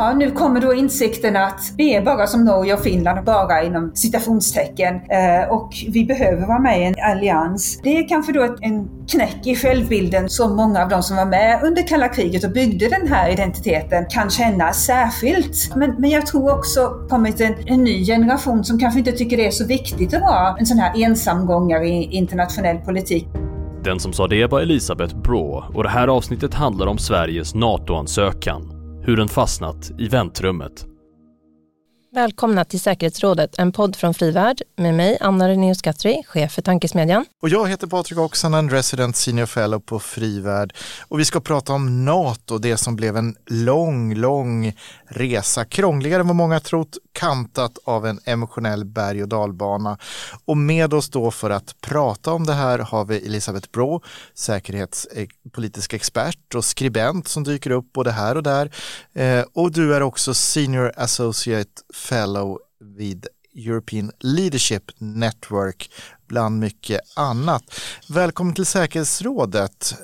ja, nu kommer då insikten att vi är bara som Norge och Finland, bara inom citationstecken. Eh, och vi behöver vara med i en allians. Det är kanske då en knäck i självbilden som många av de som var med under kalla kriget och byggde den här identiteten kan känna särskilt. Men, men jag tror också kommit en, en ny generation som kanske inte tycker det är så viktigt att vara en sån här ensamgångare i internationell politik. Den som sa det var Elisabeth Brå och det här avsnittet handlar om Sveriges NATO-ansökan. Hur den fastnat i väntrummet. Välkomna till Säkerhetsrådet, en podd från Frivärd med mig, Anna Renéus Katri, chef för Tankesmedjan. Och jag heter Patrik Oksanen, resident senior fellow på Frivärd. Och vi ska prata om NATO, det som blev en lång, lång resa. Krångligare än vad många trott, kantat av en emotionell berg och dalbana. Och med oss då för att prata om det här har vi Elisabeth Brå, säkerhetspolitisk expert och skribent som dyker upp både här och där. Eh, och du är också senior associate fellow vid European Leadership Network bland mycket annat. Välkommen till säkerhetsrådet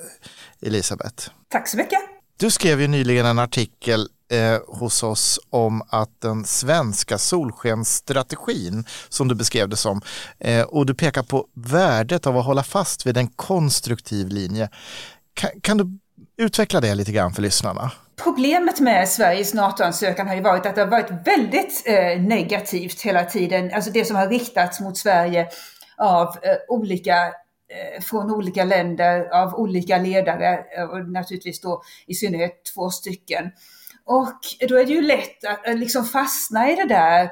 Elisabeth. Tack så mycket. Du skrev ju nyligen en artikel eh, hos oss om att den svenska solskensstrategin som du beskrev det som eh, och du pekar på värdet av att hålla fast vid en konstruktiv linje. Kan, kan du utveckla det lite grann för lyssnarna? Problemet med Sveriges NATO-ansökan har ju varit att det har varit väldigt eh, negativt hela tiden. Alltså det som har riktats mot Sverige av eh, olika eh, från olika länder, av olika ledare eh, och naturligtvis då i synnerhet två stycken. Och då är det ju lätt att liksom fastna i det där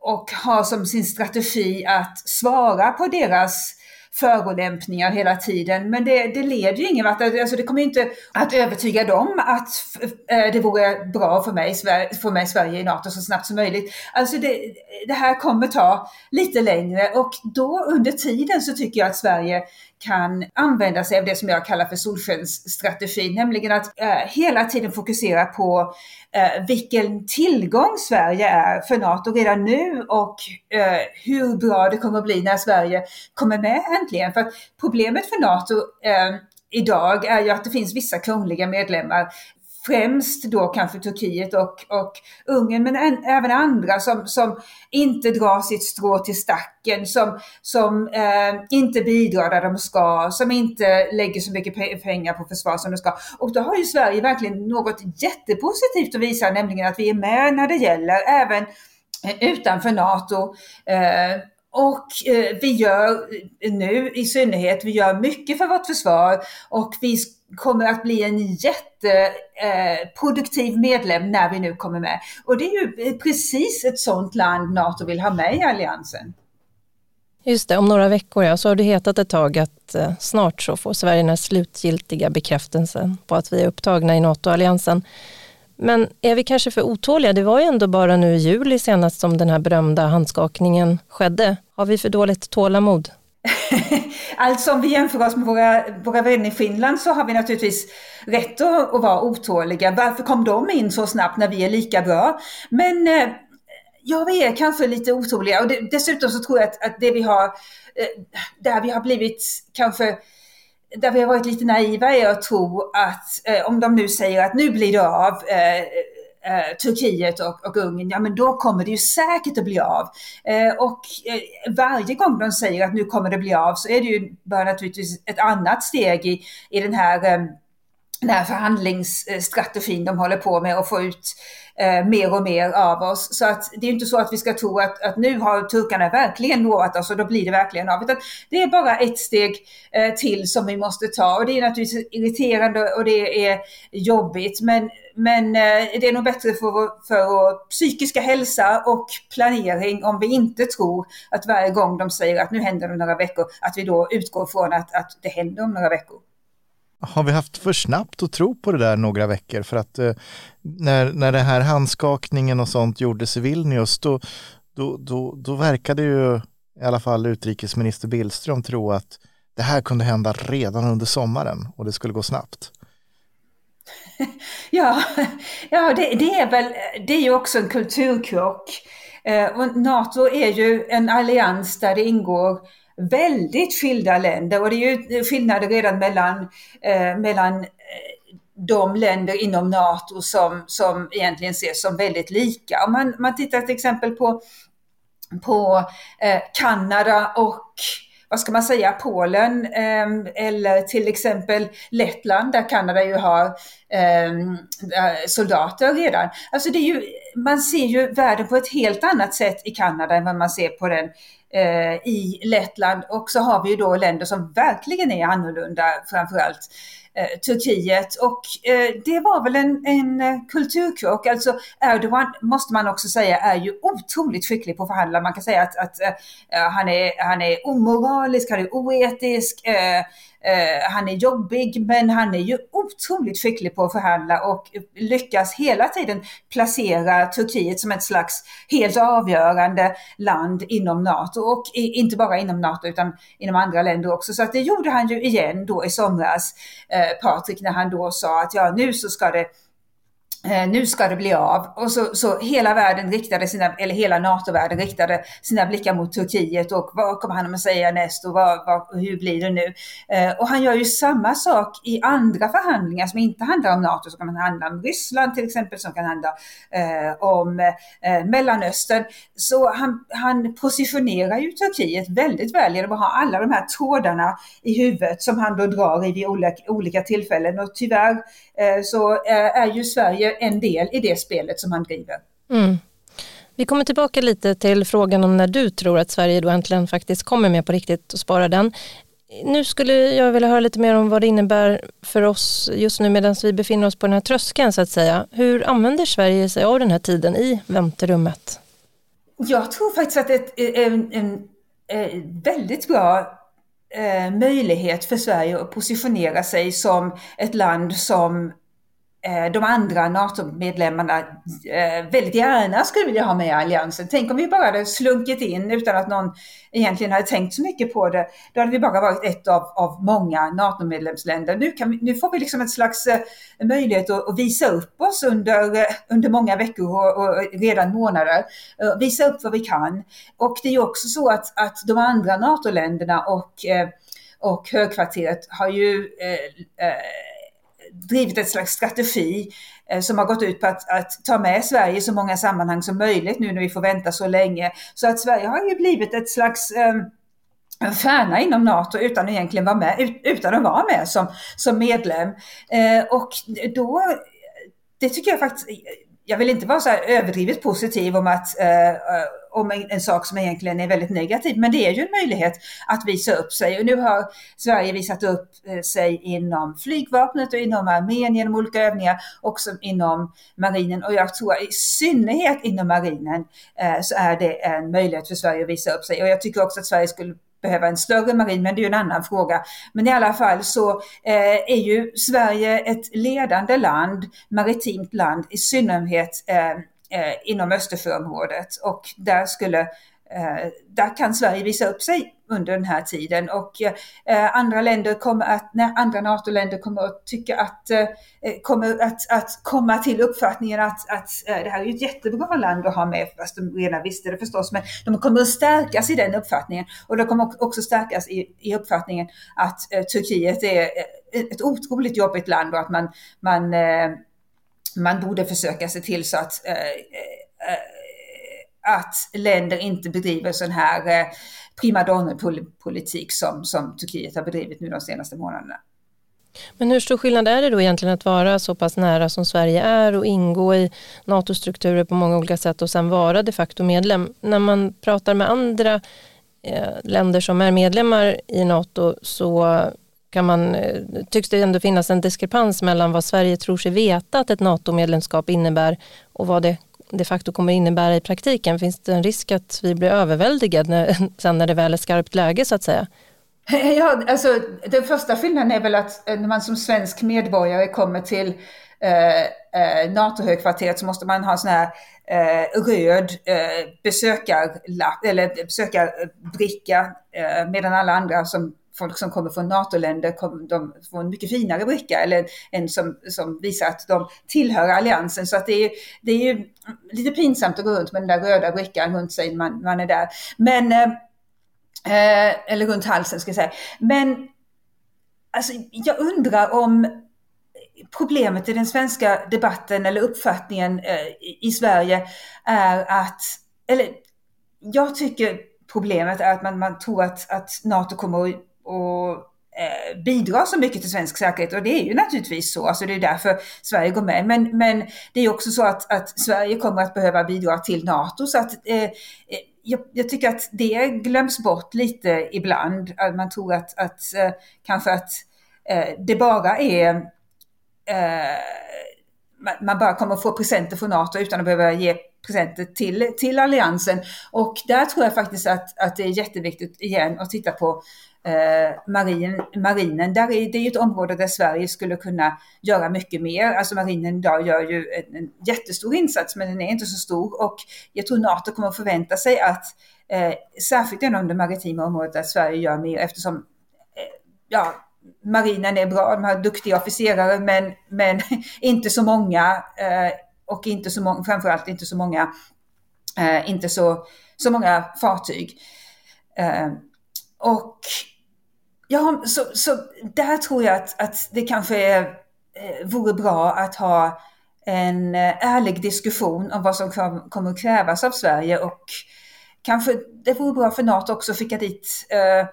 och ha som sin strategi att svara på deras förolämpningar hela tiden. Men det, det leder ju ingen vart. Alltså, alltså det kommer inte att övertyga dem att eh, det vore bra för mig, för mig Sverige i NATO så snabbt som möjligt. Alltså det, det här kommer ta lite längre och då under tiden så tycker jag att Sverige kan använda sig av det som jag kallar för solskensstrategin, nämligen att eh, hela tiden fokusera på eh, vilken tillgång Sverige är för NATO redan nu och eh, hur bra det kommer att bli när Sverige kommer med äntligen. För problemet för NATO eh, idag är ju att det finns vissa krångliga medlemmar främst då kanske Turkiet och, och Ungern, men en, även andra som, som inte drar sitt strå till stacken, som, som eh, inte bidrar där de ska, som inte lägger så mycket pengar på försvar som de ska. Och då har ju Sverige verkligen något jättepositivt att visa, nämligen att vi är med när det gäller, även eh, utanför NATO. Eh, och eh, vi gör nu i synnerhet, vi gör mycket för vårt försvar och vi kommer att bli en jätteproduktiv eh, medlem när vi nu kommer med. Och det är ju eh, precis ett sådant land NATO vill ha med i alliansen. Just det, om några veckor ja, så har det hetat ett tag att eh, snart så får Sverige den slutgiltiga bekräftelsen på att vi är upptagna i NATO-alliansen. Men är vi kanske för otåliga? Det var ju ändå bara nu i juli senast som den här berömda handskakningen skedde. Har vi för dåligt tålamod? alltså om vi jämför oss med våra, våra vänner i Finland så har vi naturligtvis rätt att, att vara otåliga. Varför kom de in så snabbt när vi är lika bra? Men eh, ja, vi är kanske lite otåliga och det, dessutom så tror jag att, att det vi har, eh, där vi har blivit kanske där vi har varit lite naiva är att tro att eh, om de nu säger att nu blir det av eh, eh, Turkiet och, och Ungern, ja men då kommer det ju säkert att bli av. Eh, och eh, varje gång de säger att nu kommer det bli av så är det ju bara naturligtvis ett annat steg i, i den här eh, den här förhandlingsstrategin de håller på med att få ut eh, mer och mer av oss. Så att det är inte så att vi ska tro att, att nu har turkarna verkligen lovat oss och då blir det verkligen av. Utan det är bara ett steg eh, till som vi måste ta och det är naturligtvis irriterande och det är jobbigt. Men, men eh, det är nog bättre för vår, för vår psykiska hälsa och planering om vi inte tror att varje gång de säger att nu händer det några veckor, att vi då utgår från att, att det händer om några veckor. Har vi haft för snabbt att tro på det där några veckor? För att eh, när, när den här handskakningen och sånt gjordes i Vilnius, då, då, då, då verkade ju i alla fall utrikesminister Billström tro att det här kunde hända redan under sommaren och det skulle gå snabbt. Ja, ja det, det är väl, det är ju också en kulturkrock. Eh, och NATO är ju en allians där det ingår väldigt skilda länder och det är ju skillnader redan mellan, eh, mellan eh, de länder inom NATO som, som egentligen ses som väldigt lika. Om man, man tittar till exempel på, på eh, Kanada och vad ska man säga, Polen eh, eller till exempel Lettland där Kanada ju har ehm, eh, soldater redan. Alltså det är ju, man ser ju världen på ett helt annat sätt i Kanada än vad man ser på den eh, i Lettland och så har vi ju då länder som verkligen är annorlunda, framförallt Eh, Turkiet. Och eh, det var väl en, en eh, kulturkrock. Alltså Erdogan, måste man också säga, är ju otroligt skicklig på att förhandla. Man kan säga att, att eh, han, är, han är omoralisk, han är oetisk, Eh, han är jobbig men han är ju otroligt skicklig på att förhandla och lyckas hela tiden placera Turkiet som ett slags helt avgörande land inom NATO och inte bara inom NATO utan inom andra länder också. Så att det gjorde han ju igen då i somras, eh, Patrik, när han då sa att ja nu så ska det Eh, nu ska det bli av. Och så, så hela världen riktade sina, eller hela NATO-världen riktade sina blickar mot Turkiet och vad kommer han att säga näst och vad, vad, hur blir det nu? Eh, och han gör ju samma sak i andra förhandlingar som inte handlar om NATO, som kan handla om Ryssland till exempel, som kan handla eh, om eh, Mellanöstern. Så han, han positionerar ju Turkiet väldigt väl genom att ha alla de här trådarna i huvudet som han då drar i vid olika, olika tillfällen. Och tyvärr eh, så eh, är ju Sverige en del i det spelet som han driver. Mm. Vi kommer tillbaka lite till frågan om när du tror att Sverige då äntligen faktiskt kommer med på riktigt och spara den. Nu skulle jag vilja höra lite mer om vad det innebär för oss just nu medan vi befinner oss på den här tröskeln så att säga. Hur använder Sverige sig av den här tiden i vänterummet? Jag tror faktiskt att det är en, en, en väldigt bra eh, möjlighet för Sverige att positionera sig som ett land som Eh, Eh, de andra NATO-medlemmarna eh, väldigt gärna skulle vilja ha med i alliansen. Tänk om vi bara hade slunkit in utan att någon egentligen hade tänkt så mycket på det. Då hade vi bara varit ett av, av många NATO-medlemsländer. Nu, nu får vi liksom en slags eh, möjlighet att, att, visa upp oss under, under många veckor och, och redan månader. visa upp vad vi kan. Och det är ju också så att, att de andra NATO-länderna och, och högkvarteret har ju eh, drivit ett slags strategi eh, som har gått ut på att, att, ta med Sverige i så många sammanhang som möjligt nu när vi får vänta så länge. Så att Sverige har ju blivit ett slags eh, en stjärna inom NATO utan att egentligen vara med, utan att vara med som, som medlem. Eh, och då, det tycker jag faktiskt, jag vill inte vara så här överdrivet positiv om att om en, en, sak som egentligen är väldigt negativ. Men det är ju en möjlighet att visa upp sig. Och nu har Sverige visat upp eh, sig inom flygvapnet och inom armén genom olika övningar, också inom marinen. Och jag tror i synnerhet inom marinen eh, så är det en möjlighet för Sverige att visa upp sig. Och jag tycker också att Sverige skulle behöva en större marin, men det är ju en annan fråga. Men i alla fall så eh, är ju Sverige ett ledande land, maritimt land, i synnerhet eh, Eh, inom Östersjöområdet. Och där skulle eh, där kan Sverige visa upp sig under den här tiden. Och eh, andra länder kommer att, när andra NATO-länder kommer att tycka att, eh, kommer att, att komma till uppfattningen att, att eh, det här är ett jättebra land att ha med, fast de redan visste det förstås, men de kommer att stärkas i den uppfattningen. Och de kommer också stärkas i, i uppfattningen att eh, Turkiet är eh, ett otroligt jobbigt land och att man, man eh, man borde försöka se till så att, eh, eh, eh att länder inte bedriver sån här eh, primadonnerpolitik som, som Turkiet har bedrivit nu de senaste månaderna. Men hur stor skillnad är det då egentligen att vara så pass nära som Sverige är och ingå i NATO-strukturer på många olika sätt och sen vara de facto medlem? När man pratar med andra eh, länder som är medlemmar i NATO så kan man, eh, tycks det ändå finnas en diskrepans mellan vad Sverige tror sig veta att ett NATO-medlemskap innebär och vad det de facto kommer innebära i praktiken. Finns det en risk att vi blir överväldigade när, sen när det väl är skarpt läge så att säga? Eh, ja, alltså den första skillnaden är väl att eh, när man som svensk medborgare kommer till eh, eh, NATO-högkvarteret så måste man ha sån här eh, röd eh, besökarlapp eller besökarbricka eh, medan alla andra som folk som kommer från NATO-länder de får en mycket finare bricka eller en som, som visar att de tillhör alliansen. Så att det är, det är ju lite pinsamt att gå runt med den där röda brickan runt sig när man, man är där. Men, eh, eh, eller runt halsen ska jag säga. Men alltså, jag undrar om problemet i den svenska debatten eller uppfattningen eh, i Sverige är att, eller jag tycker problemet är att man, man tror att, att NATO kommer att och eh, bidrar så mycket till svensk säkerhet och det är ju naturligtvis så, alltså det är därför Sverige går med. Men, men det är också så att, att Sverige kommer att behöva bidra till NATO så att eh, eh, jag, jag, tycker att det glöms bort lite ibland. Att man tror att, att eh, kanske att eh, det bara är eh, man bara kommer få presenter från NATO utan att behöva ge presenter till, till alliansen. Och där tror jag faktiskt att, att det är jätteviktigt igen att titta på Eh, marin, marinen. Där är, det är ju ett område där Sverige skulle kunna göra mycket mer. Alltså marinen idag gör ju en, en jättestor insats men den är inte så stor och jag tror NATO kommer att förvänta sig att eh, särskilt inom det maritima området att Sverige gör mer eftersom eh, ja, marinen är bra, de har duktiga officerare men, men inte så många eh, och inte så många, framförallt inte så många, eh, inte så, så många fartyg. Eh, och ja, så, så där tror jag att, att det kanske är, vore bra att ha en eh, ärlig diskussion om vad som kommer att krävas av Sverige och kanske det vore bra för NATO också att skicka dit eh,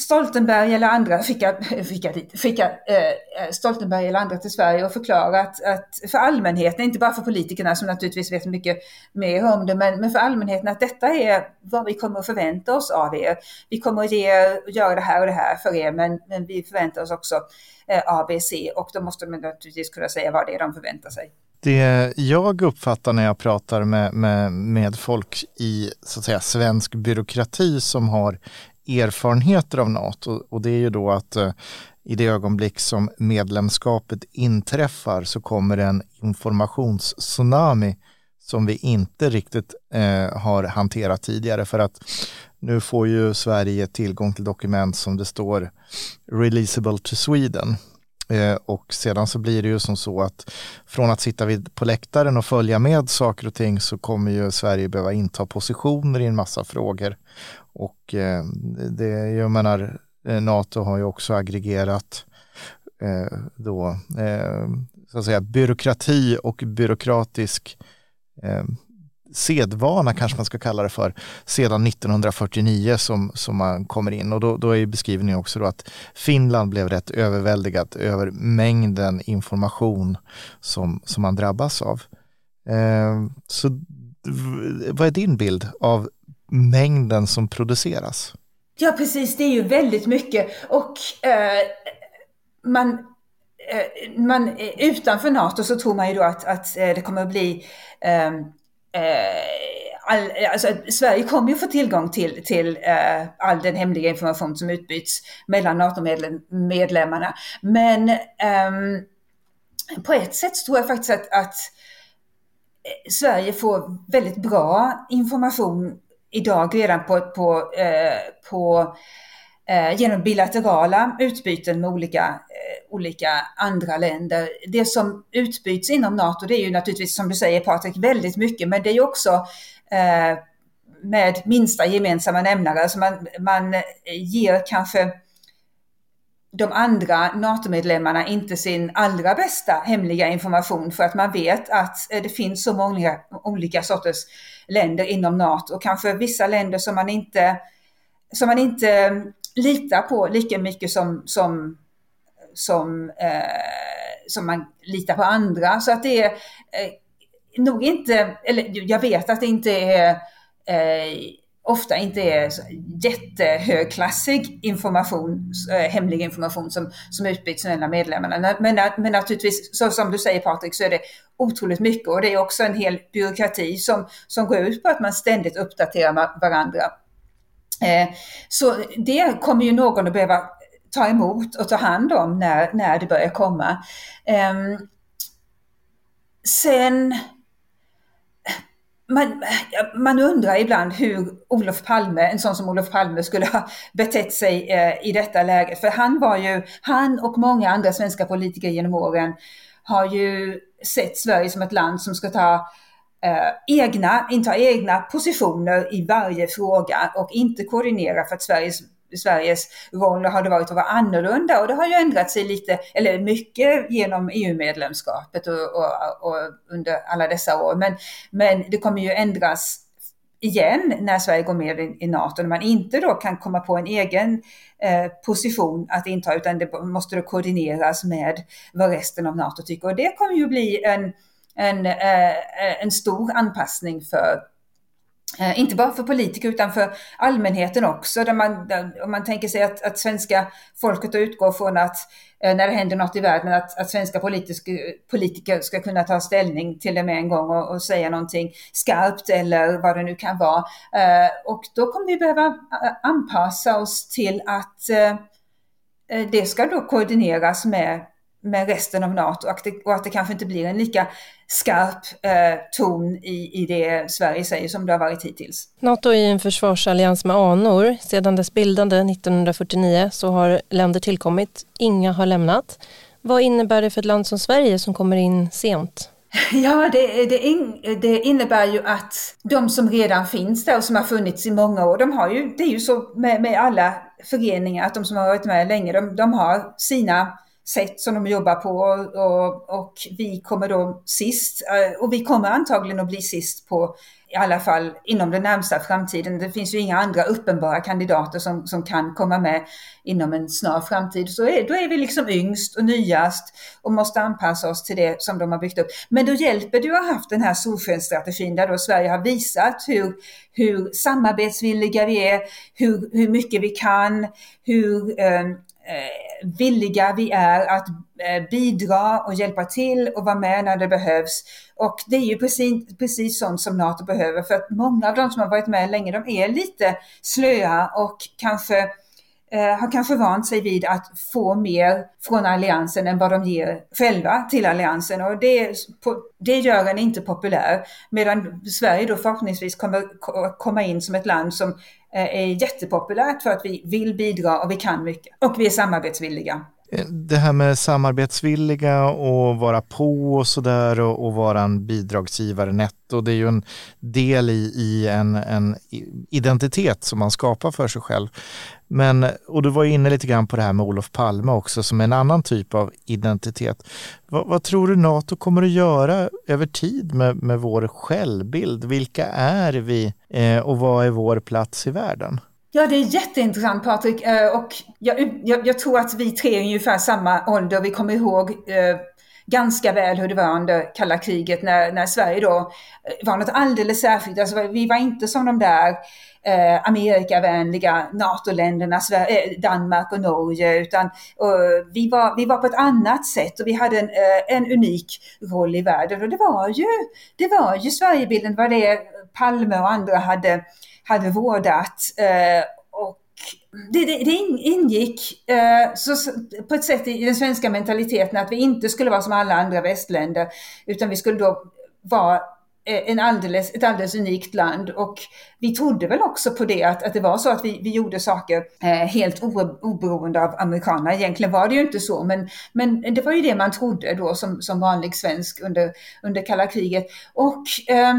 Stoltenberg eller andra skicka, skicka, skicka eh, eh, Stoltenberg eller andra till Sverige och förklara att, att, för allmänheten, inte bara för politikerna som naturligtvis vet mycket mer om det, men, men för allmänheten att detta är vad vi kommer att förvänta oss av er. Vi kommer att ge, göra det här och det här för er, men, men vi förväntar oss också eh, ABC och då måste man naturligtvis kunna säga vad det är de förväntar sig. Det jag uppfattar när jag pratar med, med, med folk i så att säga, svensk byråkrati som har erfarenheter av NATO och det är ju då att eh, i det ögonblick som medlemskapet inträffar så kommer en informationstsunami som vi inte riktigt eh, har hanterat tidigare för att nu får ju Sverige tillgång till dokument som det står releasable to Sweden. Eh, och sedan så blir det ju som så att från att sitta vid, på läktaren och följa med saker och ting så kommer ju Sverige behöva inta positioner i en massa frågor. Och eh, det, jag menar, eh, NATO har ju också aggregerat eh, då, så att säga, byråkrati och byråkratisk sedvana kanske man ska kalla det för, sedan 1949 som, som man kommer in. Och då, då är beskrivningen också då att Finland blev rätt överväldigat över mängden information som, som man drabbas av. Eh, så vad är din bild av mängden som produceras. Ja, precis. Det är ju väldigt mycket. Och eh, man, eh, man, eh, utanför NATO så tror man ju då att, att eh, det kommer att bli ehm, eh, All, eh, alltså, Sverige kommer ju få tillgång till, till eh, all den hemliga information som utbyts mellan NATO-medlemmarna. Men eh, på ett sätt tror jag faktiskt att, att Sverige får väldigt bra information idag redan på, på, eh, på eh, genom bilaterala utbyten med olika, eh, olika andra länder. Det som utbyts inom NATO det är ju naturligtvis som du säger Patrik väldigt mycket men det är ju också eh, med minsta gemensamma nämnare. Alltså man, man ger kanske de andra NATO-medlemmarna inte sin allra bästa hemliga information för att man vet att eh, det finns så många olika sorters länder inom NATO och kanske vissa länder som man inte, som man inte eh, litar på lika mycket som, som, som, eh, som man litar på andra. Så att det är eh, nog inte, eller jag vet att det inte är eh, ofta inte är jättehögklassig information, eh, hemlig information som, som utbyts mellan medlemmarna. Men, men naturligtvis, så som du säger Patrik, så är det otroligt mycket och det är också en hel byråkrati som, som går ut på att man ständigt uppdaterar varandra. Eh, så det kommer ju någon att behöva ta emot och ta hand om när, när det börjar komma. Eh, sen man, man undrar ibland hur Olof Palme, en sån som Olof Palme skulle ha betett sig eh, i detta läge. För han var ju, han och många andra svenska politiker genom åren har ju sett Sverige som ett land som ska ta eh, egna, inta egna positioner i varje fråga och inte koordinera för att Sveriges Sveriges roll har det varit att vara annorlunda och det har ju ändrat sig lite, eller mycket genom EU-medlemskapet och, och, och, under alla dessa år. Men, men det kommer ju ändras igen när Sverige går med i, i NATO, när man inte då kan komma på en egen eh, position att inta, utan det måste då koordineras med vad resten av NATO tycker. Och det kommer ju bli en, en, eh, en stor anpassning för Eh, inte bara för politiker utan för allmänheten också. Där man, där, om man tänker sig att, att svenska folket utgår från att eh, när det händer något i världen att, att svenska politiker ska kunna ta ställning till det med en gång och, och säga någonting skarpt eller vad det nu kan vara. Eh, och då kommer vi behöva eh, anpassa oss till att eh, eh, det ska då koordineras med med resten av NATO och att, det, och att det kanske inte blir en lika skarp eh, ton i, i det Sverige säger som det har varit hittills. NATO är en försvarsallians med anor. Sedan dess bildande 1949 så har länder tillkommit, inga har lämnat. Vad innebär det för ett land som Sverige som kommer in sent? Ja, det, det, in, det, innebär ju att de som redan finns där och som har funnits i många år, de har ju, det är ju så med, med alla föreningar att de som har varit med länge, de, de har sina sätt som de jobbar på och, och, och, vi kommer då sist eh, och vi kommer antagligen att bli sist på i alla fall inom den närmsta framtiden. Det finns ju inga andra uppenbara kandidater som, som kan komma med inom en snar framtid. Så är, då är vi liksom yngst och nyast och måste anpassa oss till det som de har byggt upp. Men då hjälper det att ha haft den här solskensstrategin där då Sverige har visat hur, hur samarbetsvilliga vi är, hur, hur mycket vi kan, hur Eh, Eh, villiga vi är att eh, bidra och hjälpa till och vara med när det behövs. Och det är ju precis, precis sånt som NATO behöver för att många av de som har varit med länge de är lite slöa och kanske eh, har kanske vant sig vid att få mer från alliansen än vad de ger själva till alliansen och det, det gör en inte populär. Medan Sverige då förhoppningsvis kommer komma in som ett land som Eh, är jättepopulärt för att vi vill bidra och vi kan mycket. Och vi är samarbetsvilliga. Eh, det här med samarbetsvilliga och vara på och sådär och, och vara en bidragsgivare netto, det är ju en del i, i en, en, identitet som man skapar för sig själv. Men, och du var inne lite grann på det här med Olof Palme också som en annan typ av identitet. Vad, vad tror du NATO kommer att göra över tid med, med vår självbild? Vilka är vi eh, och vad är vår plats i världen? Ja, det är jätteintressant Patrik. Eh, och jag, jag, jag, tror att vi tre är ungefär samma ålder. Vi kommer ihåg eh, ganska väl hur det var under kalla kriget när, när Sverige då eh, var något alldeles särskilt. Alltså, vi var inte som de där eh, Amerikavänliga NATO-länderna, eh, Danmark och Norge, utan eh, vi, var, vi var på ett annat sätt och vi hade en, eh, en unik roll i världen. Och det var ju, det var ju Sverigebilden, det var det Palme och andra hade hade vårdat. Eh, och det, det, det ingick eh, så, på ett sätt i den svenska mentaliteten att vi inte skulle vara som alla andra västländer utan vi skulle då vara eh, en alldeles, ett alldeles unikt land och vi trodde väl också på det att, att det var så att vi, vi gjorde saker eh, helt oberoende av amerikanerna. Egentligen var det ju inte så men, men det var ju det man trodde då som, som vanlig svensk under, under kalla kriget. Och eh,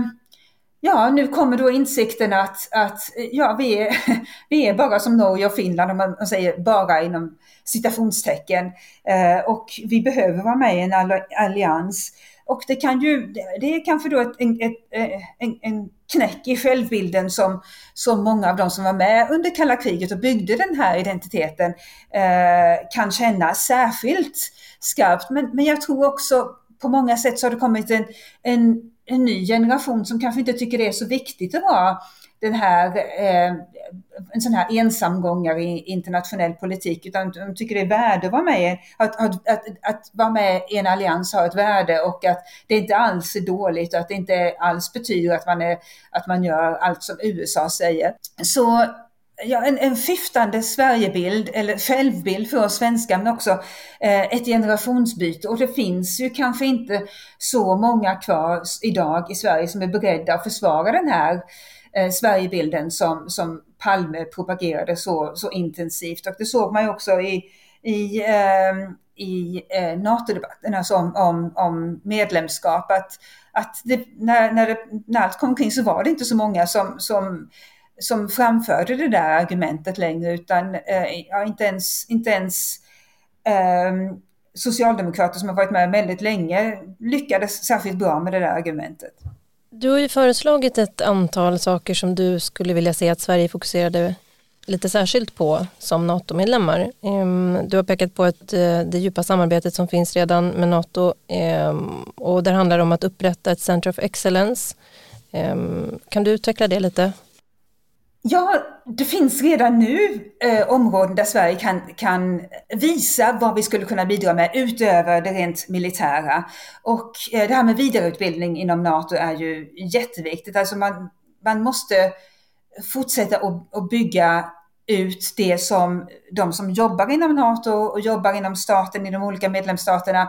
Ja, nu kommer då insikten att, att ja, vi, är, vi är bara som Norge och Finland, om man säger bara inom citationstecken. Eh, och vi behöver vara med i en allians. Och det kan ju, det är kanske då ett, ett, en, en knäck i självbilden som, som många av de som var med under kalla kriget och byggde den här identiteten eh, kan känna särskilt skarpt. Men, men jag tror också på många sätt så har det kommit en, en en ny generation som kanske inte tycker det är så viktigt att vara den här, eh, en sån här ensamgångare i internationell politik, utan de tycker det är värde att vara med, att, att, att, att, vara med i en allians har ett värde och att det inte alls är dåligt och att det inte alls betyder att man, är, att man gör allt som USA säger. Så ja, en, en skiftande Sverigebild eller självbild för oss svenskar men också eh, ett generationsbyte. Och det finns ju kanske inte så många kvar idag i Sverige som är beredda att försvara den här eh, Sverigebilden som, som Palme propagerade så, så intensivt. Och det såg man ju också i, i eh, i eh, NATO-debatten, alltså om, om, om medlemskap, att, att det, när, när, det, när allt kom omkring så var det inte så många som, som som framförde det där argumentet längre utan eh, ja, inte ens, inte ens um, socialdemokrater som har varit med väldigt länge lyckades särskilt bra med det där argumentet. Du har ju föreslagit ett antal saker som du skulle vilja se att Sverige fokuserade lite särskilt på som NATO-medlemmar. Ehm, du har pekat på ett, eh, det djupa samarbetet som finns redan med NATO ehm, och där handlar det om att upprätta ett Center of Excellence. Kan du utveckla det lite? Ja, det finns redan nu eh, områden där Sverige kan, kan visa vad vi skulle kunna bidra med utöver det rent militära. Och eh, det här med vidareutbildning inom NATO är ju jätteviktigt. Alltså man, man måste fortsätta att bygga ut det som de som jobbar inom NATO och jobbar inom staten i de olika medlemsstaterna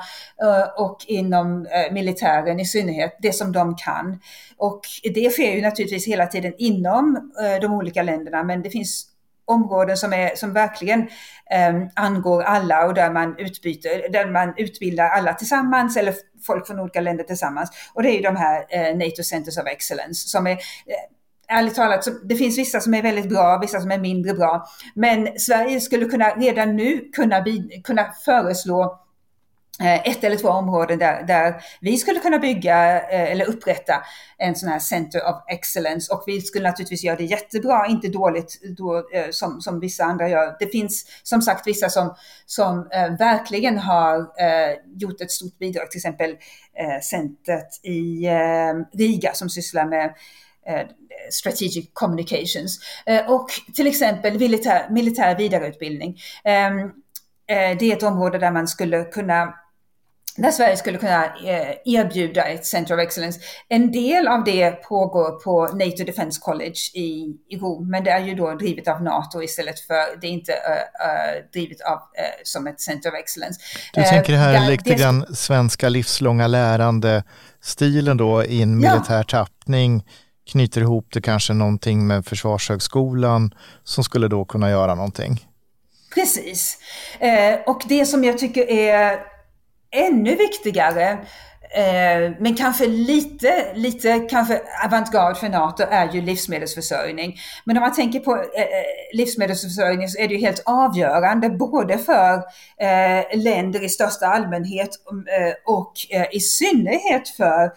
eh, och inom eh, militären i synnerhet, det som de kan. Och det sker ju naturligtvis hela tiden inom eh, de olika länderna, men det finns områden som, är, som verkligen eh, angår alla och där man, utbyter, där man utbildar alla tillsammans eller folk från olika länder tillsammans. Och det är ju de här eh, NATO Centers of Excellence som är ärligt talat, så det finns vissa som är väldigt bra, vissa som är mindre bra. Men Sverige skulle kunna redan nu kunna, kunna föreslå eh, ett eller två områden där, där vi skulle kunna bygga eh, eller upprätta en sån här Center of Excellence och vi skulle naturligtvis göra det jättebra, inte dåligt då, eh, som, som vissa andra gör. Det finns som sagt vissa som, som verkligen har gjort ett stort bidrag, till exempel centret i Riga som sysslar med strategic communications. Eh, och till exempel militär, militär vidareutbildning. Ehm, eh, det är ett område där man skulle kunna där Sverige skulle kunna eh, erbjuda ett Center of Excellence. En del av det pågår på NATO Defense College i, i Rom, men det är ju då drivet av NATO istället för, det är inte uh, drivet av, uh, som ett Center of Excellence. Du tänker det här är lite grann svenska livslånga lärande stilen då i en militär ja. tappning knyter ihop det kanske någonting med Försvarshögskolan som skulle då kunna göra någonting. Precis. Eh, och det som jag tycker är ännu viktigare Eh, men kanske lite, lite kanske avantgarde för NATO är ju livsmedelsförsörjning. Men om man tänker på eh, eh livsmedelsförsörjning så är det ju helt avgörande både för eh, länder i största allmänhet mm, eh, och eh, i synnerhet för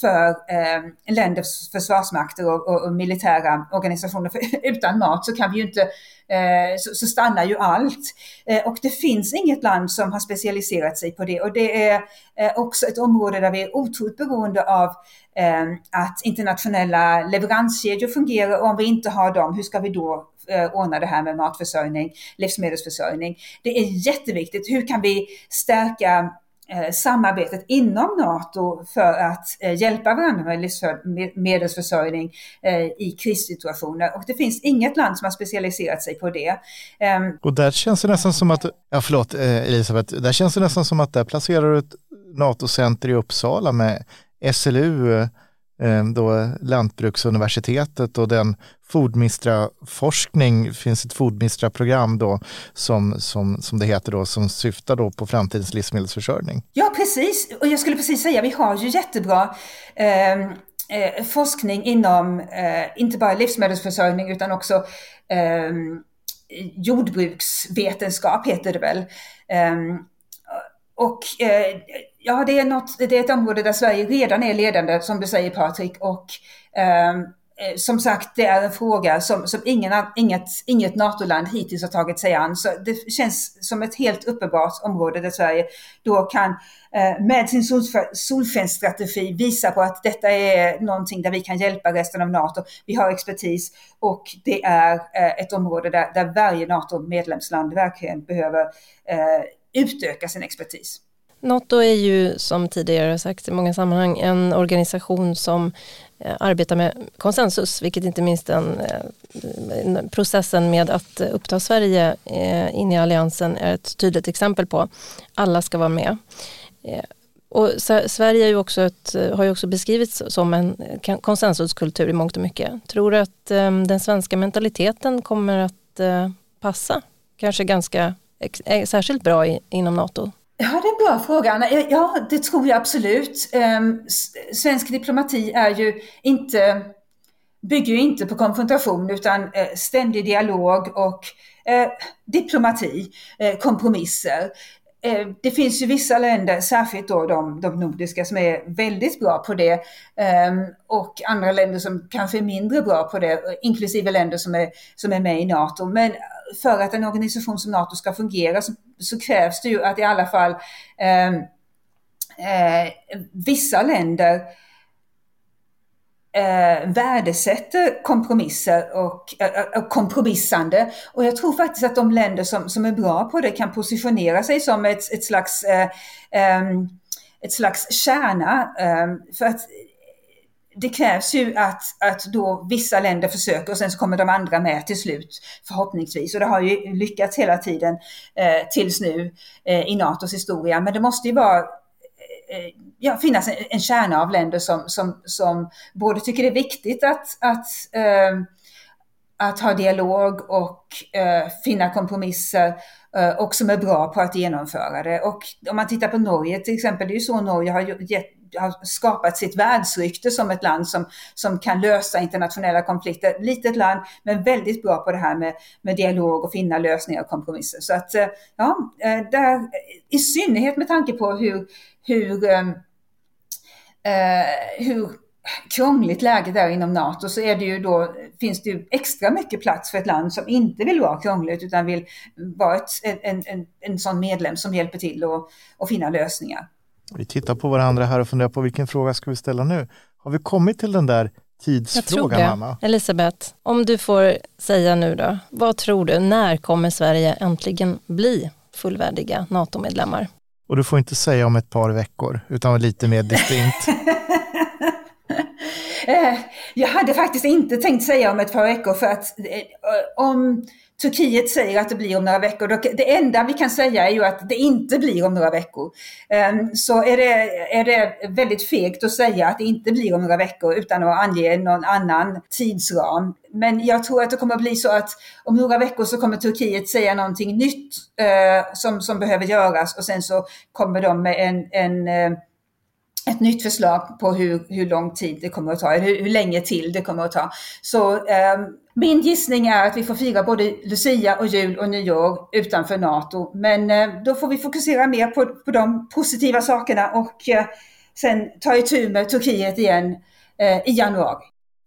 för eh, länders försvarsmakter och, och, och, militära organisationer. För utan mat så kan vi ju inte, eh, så, så, stannar ju allt. Eh, och det finns inget land som har specialiserat sig på det och det är eh, också ett område där vi är otroligt beroende av eh, att internationella leveranskedjor fungerar och om vi inte har dem, hur ska vi då eh, ordna det här med matförsörjning, livsmedelsförsörjning? Det är jätteviktigt. Hur kan vi stärka Eh, samarbetet inom NATO för att eh, hjälpa varandra med livsmedelsförsörjning eh, i krissituationer. Och det finns inget land som har specialiserat sig på det. Ehm, Och där känns det nästan som att, ja förlåt Elisabeth, där känns det nästan som att där placerar du ett NATO-center i Uppsala med SLU, Eh, då Lantbruksuniversitetet och den Foodmistra-forskning, finns ett Foodmistra-program då som, som, som det heter då, som syftar då på framtidens livsmedelsförsörjning. Ja, precis. Och jag skulle precis säga, vi har ju jättebra eh, eh, forskning inom, eh, inte bara livsmedelsförsörjning utan också eh, jordbruksvetenskap heter det väl. Ehm, och eh, ja, det är, något, det är ett område där Sverige redan är ledande, som du säger Patrik, och ehm, Eh, som sagt, det är en fråga som, som ingen, inget, inget NATO-land hittills har tagit sig an. Så det känns som ett helt uppenbart område där Sverige då kan eh, med sin solfensstrategi visa på att detta är någonting där vi kan hjälpa resten av NATO. Vi har expertis och det är eh, ett område där, där varje NATO-medlemsland verkligen behöver eh, utöka sin expertis. NATO är ju som tidigare sagt i många sammanhang en organisation som eh, arbetar med konsensus, vilket inte minst den, eh, processen med att uppta Sverige eh, in i alliansen är ett tydligt exempel på. Alla ska vara med. Och Sverige är ju också ett, har ju också beskrivits som en konsensuskultur i mångt och mycket. Tror du att den svenska mentaliteten kommer att passa? Kanske ganska särskilt bra inom NATO? Ja, det är en bra fråga. Ja, det tror jag absolut. Ehm, svensk diplomati är ju inte bygger ju inte på konfrontation utan eh, ständig dialog och eh, diplomati, eh, kompromisser. Det finns ju vissa länder, särskilt då de, de nordiska, som är väldigt bra på det ehm, och andra länder som kanske är mindre bra på det, inklusive länder som är, som är med i NATO. Men för att en organisation som NATO ska fungera så, så krävs det ju att i alla fall eh, eh, vissa länder eh, värdesätter kompromisser och eh, eh, kompromissande. Och jag tror faktiskt att de länder som, som är bra på det kan positionera sig som ett, ett slags eh, ehm, ett slags kärna. Ehm, för att det krävs ju att, att då vissa länder försöker och sen så kommer de andra med till slut förhoppningsvis. Och det har ju lyckats hela tiden eh, tills nu eh, i NATOs historia. Men det måste ju vara eh, eh, ja, finnas en, en kärna av länder som, som, som både tycker det är viktigt att, att, eh, att ha dialog och eh, finna kompromisser eh, och som är bra på att genomföra det. Och om man tittar på Norge till exempel, det är ju så Norge har gett har skapat sitt världsrykte som ett land som, som kan lösa internationella konflikter. Litet land, men väldigt bra på det här med, med dialog och finna lösningar och kompromisser. Så att, eh, ja, eh, där, i synnerhet med tanke på hur, hur, ehm, eh, hur krångligt läget är inom NATO så är det ju då, finns det ju extra mycket plats för ett land som inte vill vara krångligt utan vill vara ett, en, en, en sån medlem som hjälper till och att finna lösningar. Vi tittar på varandra här och funderar på vilken fråga ska vi ställa nu? Har vi kommit till den där tidsfrågan, Jag. Anna? Elisabeth, om du får säga nu då, vad tror du, när kommer Sverige äntligen bli fullvärdiga NATO-medlemmar? Och du får inte säga om ett par veckor, utan lite mer distinkt. Eh, jag hade faktiskt inte tänkt säga om ett par veckor för att eh, om Turkiet säger att det blir om några veckor. Det enda vi kan säga är ju att det inte blir om några veckor. Ehm, så är det, är det väldigt fegt att säga att det inte blir om några veckor utan att ange någon annan tidsram. Men jag tror att det kommer att bli så att om några veckor så kommer Turkiet säga någonting nytt eh, som, som behöver göras och sen så kommer de med en, en ett nytt förslag på hur, hur lång tid det kommer att ta, hur, hur länge till det kommer att ta. Så eh, min gissning är att vi får fira både Lucia och jul och nyår utanför NATO. Men eh, då får vi fokusera mer på, på de positiva sakerna och eh, sen ta itu med Turkiet igen eh, i januari.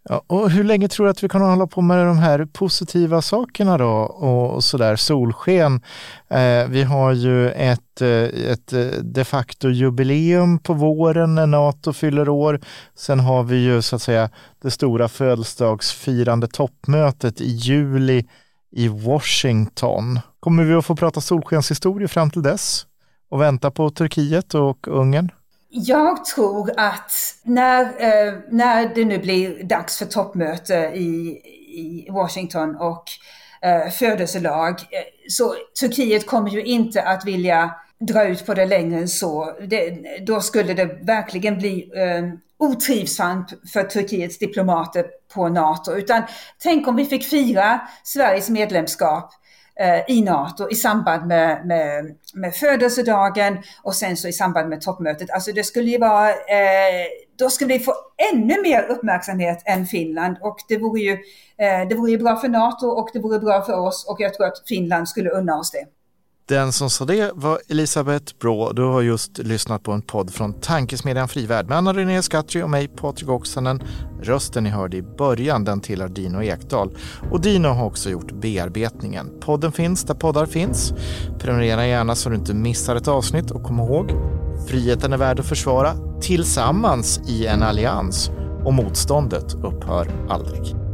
Ja, och hur länge tror du att vi kan hålla på med de här positiva sakerna då och, sådär solsken? Eh, vi har ju ett, eh, ett eh, de facto jubileum på våren när NATO fyller år. Sen har vi ju så att säga det stora födelsedagsfirande toppmötet i juli i Washington. Kommer vi att få prata solskenshistorier fram till dess och vänta på Turkiet och Ungern? Jag tror att när, eh, när det nu blir dags för toppmöte i, i Washington och eh, födelselag, eh, så Turkiet kommer ju inte att vilja dra ut på det längre än så. Det, då skulle det verkligen bli eh, otrivsamt för Turkiets diplomater på NATO. Utan tänk om vi fick fira Sveriges medlemskap Eh, i NATO i samband med, med, med födelsedagen och sen så i samband med toppmötet. Alltså det skulle ju vara, eh, då skulle vi få ännu mer uppmärksamhet än Finland och det vore ju, eh, det vore ju bra för NATO och det vore bra för oss och jag tror att Finland skulle unna oss det. Den som sa det var Elisabeth Brå. Du har just lyssnat på en podd från Tankesmedjan Frivärd med Anna René Skattri och mig Patrik Oksanen. Rösten ni hörde i början den tillhör Dino Ekdal och Dino har också gjort bearbetningen. Podden finns där poddar finns. Prenumerera gärna så du inte missar ett avsnitt och kom ihåg, friheten är värd att försvara tillsammans i en allians och motståndet upphör aldrig.